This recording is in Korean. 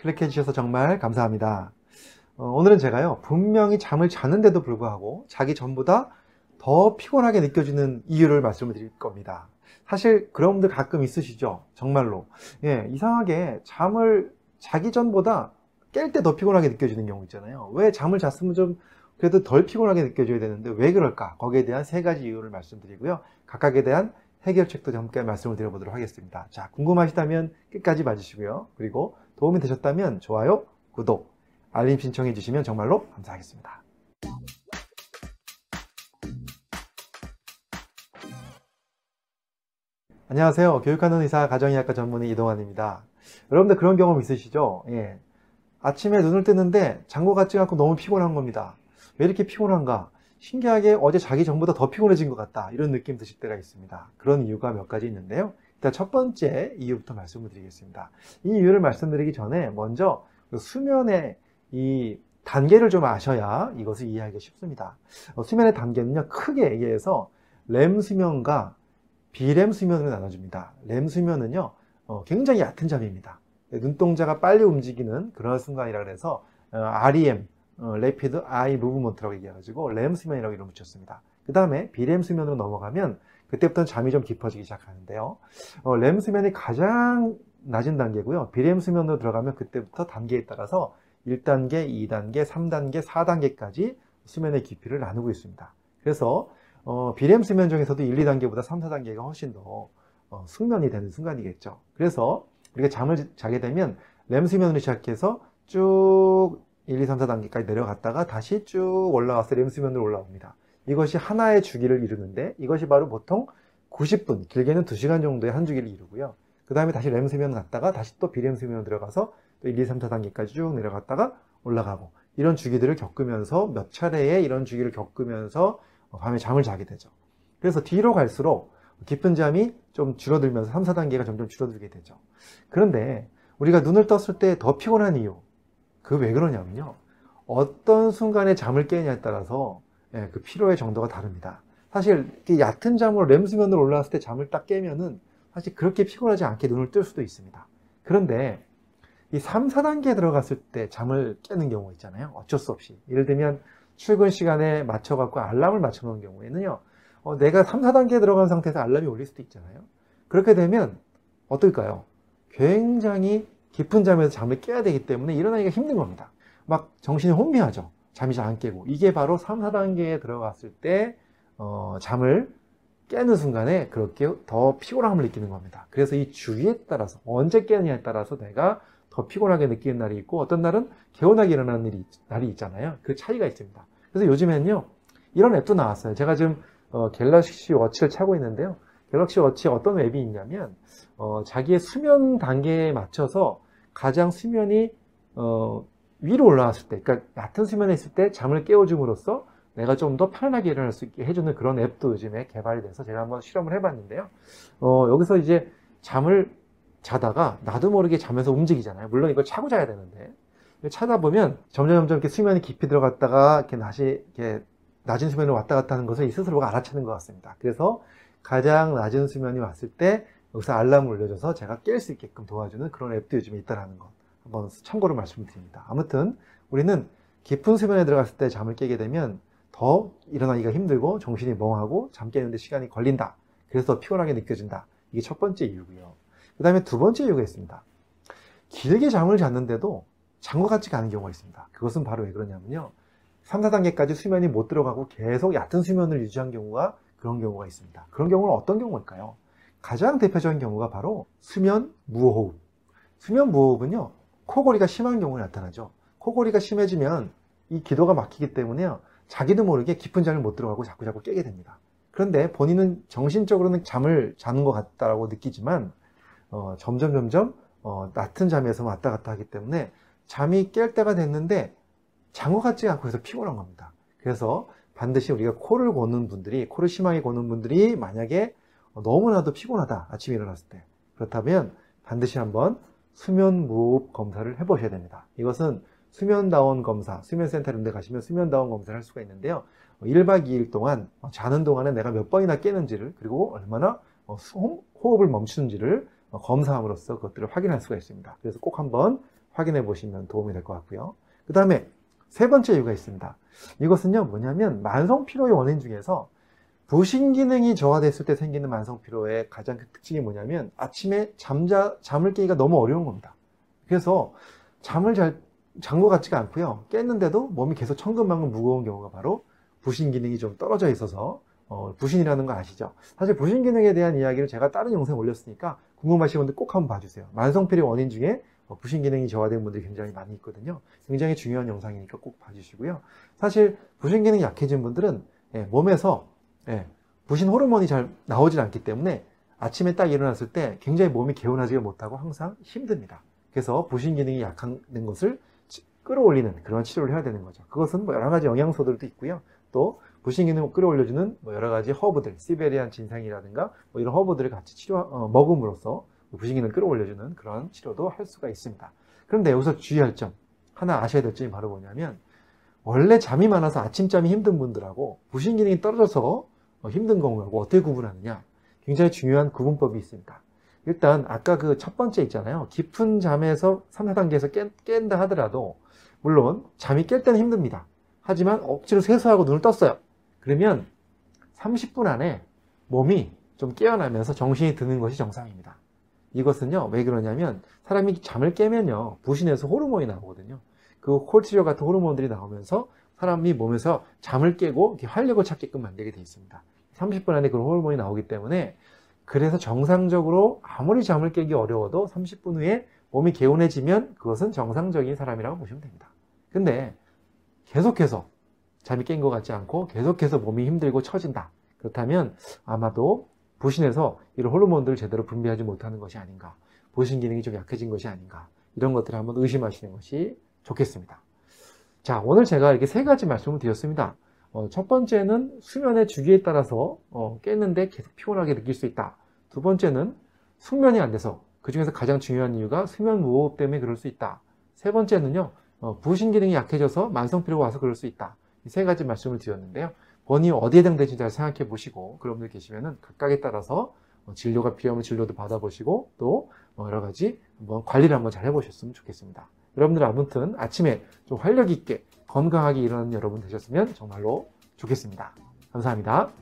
클릭해 주셔서 정말 감사합니다. 어, 오늘은 제가요, 분명히 잠을 자는데도 불구하고 자기 전보다 더 피곤하게 느껴지는 이유를 말씀을 드릴 겁니다. 사실 그런 분들 가끔 있으시죠? 정말로. 예, 이상하게 잠을 자기 전보다 깰 때 더 피곤하게 느껴지는 경우 있잖아요. 왜 잠을 잤으면 좀 그래도 덜 피곤하게 느껴져야 되는데 왜 그럴까? 거기에 대한 세 가지 이유를 말씀드리고요. 각각에 대한 해결책도 함께 말씀을 드려보도록 하겠습니다. 자, 궁금하시다면 끝까지 봐주시고요. 그리고 도움이 되셨다면 좋아요, 구독, 알림 신청해 주시면 정말로 감사하겠습니다. 안녕하세요. 교육하는 의사 가정의학과 전문의 이동환입니다. 여러분들 그런 경험 있으시죠? 예. 아침에 눈을 뜨는데 장고 같지 않고 너무 피곤한 겁니다. 왜 이렇게 피곤한가? 신기하게 어제 자기 전보다 더 피곤해진 것 같다. 이런 느낌 드실 때가 있습니다. 그런 이유가 몇 가지 있는데요. 일단 첫 번째 이유부터 말씀을 드리겠습니다. 이 이유를 말씀드리기 전에 먼저 그 수면의 이 단계를 좀 아셔야 이것을 이해하기 쉽습니다. 어, 수면의 단계는요, 크게 얘기해서 렘 수면과 비렘 수면으로 나눠집니다. 렘 수면은요, 어, 굉장히 얕은 잠입니다. 눈동자가 빨리 움직이는 그런 순간이라 그래서 어, REM, 어, Rapid Eye Movement라고 얘기해가지고 렘 수면이라고 이름 붙였습니다. 그 다음에 비렘 수면으로 넘어가면 그때부터는 잠이 좀 깊어지기 시작하는데요. 어, 렘 수면이 가장 낮은 단계고요. 비렘 수면으로 들어가면 그때부터 단계에 따라서 1단계, 2단계, 3단계, 4단계까지 수면의 깊이를 나누고 있습니다. 그래서 어, 비렘 수면 중에서도 1, 2단계보다 3, 4단계가 훨씬 더 어, 숙면이 되는 순간이겠죠. 그래서 우리가 잠을 자게 되면 렘 수면으로 시작해서 쭉 1, 2, 3, 4단계까지 내려갔다가 다시 쭉 올라와서 렘 수면으로 올라옵니다. 이것이 하나의 주기를 이루는데 이것이 바로 보통 90분, 길게는 2시간 정도의 한 주기를 이루고요. 그 다음에 다시 렘 수면 갔다가 다시 또 비렘 수면으로 들어가서 또 1, 2, 3, 4 단계까지 쭉 내려갔다가 올라가고 이런 주기들을 겪으면서 몇 차례의 이런 주기를 겪으면서 밤에 잠을 자게 되죠. 그래서 뒤로 갈수록 깊은 잠이 좀 줄어들면서 3, 4단계가 점점 줄어들게 되죠. 그런데 우리가 눈을 떴을 때 더 피곤한 이유, 그 왜 그러냐면요. 어떤 순간에 잠을 깨냐에 따라서 예, 그 피로의 정도가 다릅니다. 사실 얕은 잠으로 렘 수면으로 올라왔을 때 잠을 딱 깨면은 사실 그렇게 피곤하지 않게 눈을 뜰 수도 있습니다. 그런데 이 3, 4단계에 들어갔을 때 잠을 깨는 경우 있잖아요. 어쩔 수 없이. 예를 들면 출근 시간에 맞춰갖고 알람을 맞춰놓은 경우에는요. 어, 내가 3, 4단계에 들어간 상태에서 알람이 울릴 수도 있잖아요. 그렇게 되면 어떨까요? 굉장히 깊은 잠에서 잠을 깨야 되기 때문에 일어나기가 힘든 겁니다. 막 정신이 혼미하죠. 잠이 잘 안 깨고. 이게 바로 3, 4단계에 들어갔을 때 어, 잠을 깨는 순간에 그렇게 더 피곤함을 느끼는 겁니다. 그래서 이 주기에 따라서 언제 깨느냐에 따라서 내가 더 피곤하게 느끼는 날이 있고 어떤 날은 개운하게 일어나는 일이, 날이 있잖아요. 그 차이가 있습니다. 그래서 요즘에는요, 이런 앱도 나왔어요. 제가 지금 어, 갤럭시 워치를 차고 있는데요. 갤럭시 워치에 어떤 앱이 있냐면 어, 자기의 수면 단계에 맞춰서 가장 수면이 어, 위로 올라왔을 때, 그러니까 얕은 수면에 있을 때 잠을 깨워줌으로써 내가 좀 더 편안하게 일어날 수 있게 해주는 그런 앱도 요즘에 개발이 돼서 제가 한번 실험을 해봤는데요. 어, 여기서 이제 잠을 자다가 나도 모르게 잠에서 움직이잖아요. 물론 이걸 차고 자야 되는데 차다 보면 점점 점점 이렇게 수면이 깊이 들어갔다가 이렇게 다시 이렇게 낮은 수면으로 왔다 갔다 하는 것을 이 스스로가 알아채는 것 같습니다. 그래서 가장 낮은 수면이 왔을 때 여기서 알람을 울려줘서 제가 깰 수 있게끔 도와주는 그런 앱도 요즘에 있다라는 것 한번 참고로 말씀드립니다. 아무튼 우리는 깊은 수면에 들어갔을 때 잠을 깨게 되면 더 일어나기가 힘들고 정신이 멍하고 잠 깨는데 시간이 걸린다. 그래서 피곤하게 느껴진다. 이게 첫 번째 이유고요. 그 다음에 두 번째 이유가 있습니다. 길게 잠을 잤는데도 잠과 같지가 않은 경우가 있습니다. 그것은 바로 왜 그러냐면요. 3, 4단계까지 수면이 못 들어가고 계속 얕은 수면을 유지한 경우가 그런 경우가 있습니다. 그런 경우는 어떤 경우일까요? 가장 대표적인 경우가 바로 수면 무호흡. 수면 무호흡은요, 코골이가 심한 경우에 나타나죠. 코골이가 심해지면 이 기도가 막히기 때문에요, 자기도 모르게 깊은 잠을 못 들어가고 자꾸 자꾸 깨게 됩니다. 그런데 본인은 정신적으로는 잠을 자는 것 같다고 느끼지만 어, 점점 점점 어, 낮은 잠에서 왔다 갔다 하기 때문에 잠이 깰 때가 됐는데 잔 것 같지 않고 해서 피곤한 겁니다. 그래서 반드시 우리가 코를 고는 분들이 코를 심하게 고는 분들이 만약에 너무나도 피곤하다 아침에 일어났을 때 그렇다면 반드시 한번 수면 무호흡 검사를 해보셔야 됩니다. 이것은 수면다운 검사, 수면센터 이런 데 가시면 수면다운 검사를 할 수가 있는데요. 1박 2일 동안 자는 동안에 내가 몇 번이나 깨는지를 그리고 얼마나 호흡을 멈추는지를 검사함으로써 그것들을 확인할 수가 있습니다. 그래서 꼭 한번 확인해 보시면 도움이 될 것 같고요. 그 다음에 세 번째 이유가 있습니다. 이것은요, 뭐냐면 만성 피로의 원인 중에서 부신 기능이 저하됐을 때 생기는 만성 피로의 가장 큰 특징이 뭐냐면 아침에 잠자, 잠을 깨기가 너무 어려운 겁니다. 그래서 잠을 잘 잔 것 같지가 않고요. 깼는데도 몸이 계속 천근만근 무거운 경우가 바로 부신 기능이 좀 떨어져 있어서 어, 부신이라는 거 아시죠? 사실 부신 기능에 대한 이야기를 제가 다른 영상에 올렸으니까 궁금하신 분들 꼭 한번 봐주세요. 만성피로의 원인 중에 어, 부신 기능이 저하된 분들이 굉장히 많이 있거든요. 굉장히 중요한 영상이니까 꼭 봐주시고요. 사실 부신 기능이 약해진 분들은 예, 몸에서 예, 부신 호르몬이 잘 나오질 않기 때문에 아침에 딱 일어났을 때 굉장히 몸이 개운하지 못하고 항상 힘듭니다. 그래서 부신 기능이 약한 것을 끌어올리는 그런 치료를 해야 되는 거죠. 그것은 뭐 여러 가지 영양소들도 있고요. 또 부신 기능을 끌어올려주는 뭐 여러 가지 허브들, 시베리안 진상이라든가 뭐 이런 허브들을 같이 치료 어, 먹음으로써 부신 기능을 끌어올려주는 그런 치료도 할 수가 있습니다. 그런데 여기서 주의할 점 하나 아셔야 될 점이 바로 뭐냐면 원래 잠이 많아서 아침잠이 힘든 분들하고 부신 기능이 떨어져서 어, 힘든 경우하고 어떻게 구분하느냐 굉장히 중요한 구분법이 있습니다. 일단 아까 그 첫 번째 있잖아요. 깊은 잠에서 3, 4단계에서 깬, 깬다 하더라도 물론 잠이 깰 때는 힘듭니다. 하지만 억지로 세수하고 눈을 떴어요. 그러면 30분 안에 몸이 좀 깨어나면서 정신이 드는 것이 정상입니다. 이것은요, 왜 그러냐면 사람이 잠을 깨면요, 부신에서 호르몬이 나오거든요. 그 콜티졸 같은 호르몬들이 나오면서 사람이 몸에서 잠을 깨고 활력을 찾게끔 만들게 되어 있습니다. 30분 안에 그런 호르몬이 나오기 때문에 그래서 정상적으로 아무리 잠을 깨기 어려워도 30분 후에 몸이 개운해지면 그것은 정상적인 사람이라고 보시면 됩니다. 근데 계속해서 잠이 깬 것 같지 않고 계속해서 몸이 힘들고 처진다. 그렇다면 아마도 부신에서 이런 호르몬들을 제대로 분비하지 못하는 것이 아닌가. 부신 기능이 좀 약해진 것이 아닌가. 이런 것들을 한번 의심하시는 것이 좋겠습니다. 자, 오늘 제가 이렇게 세 가지 말씀을 드렸습니다. 어, 첫 번째는 수면의 주기에 따라서 어, 깼는데 계속 피곤하게 느낄 수 있다. 두 번째는 숙면이 안 돼서 그 중에서 가장 중요한 이유가 수면 무호흡 때문에 그럴 수 있다. 세 번째는요, 어, 부신 기능이 약해져서 만성 피로가 와서 그럴 수 있다. 이 세 가지 말씀을 드렸는데요. 본인이 어디에 해당되는지 잘 생각해 보시고 그런 분들 계시면은 각각에 따라서 어, 진료가 필요하면 진료도 받아보시고 또 어, 여러 가지 한번 관리를 한번 잘 해보셨으면 좋겠습니다. 여러분들 아무튼 아침에 좀 활력 있게 건강하게 일어나는 여러분 되셨으면 정말로 좋겠습니다. 감사합니다.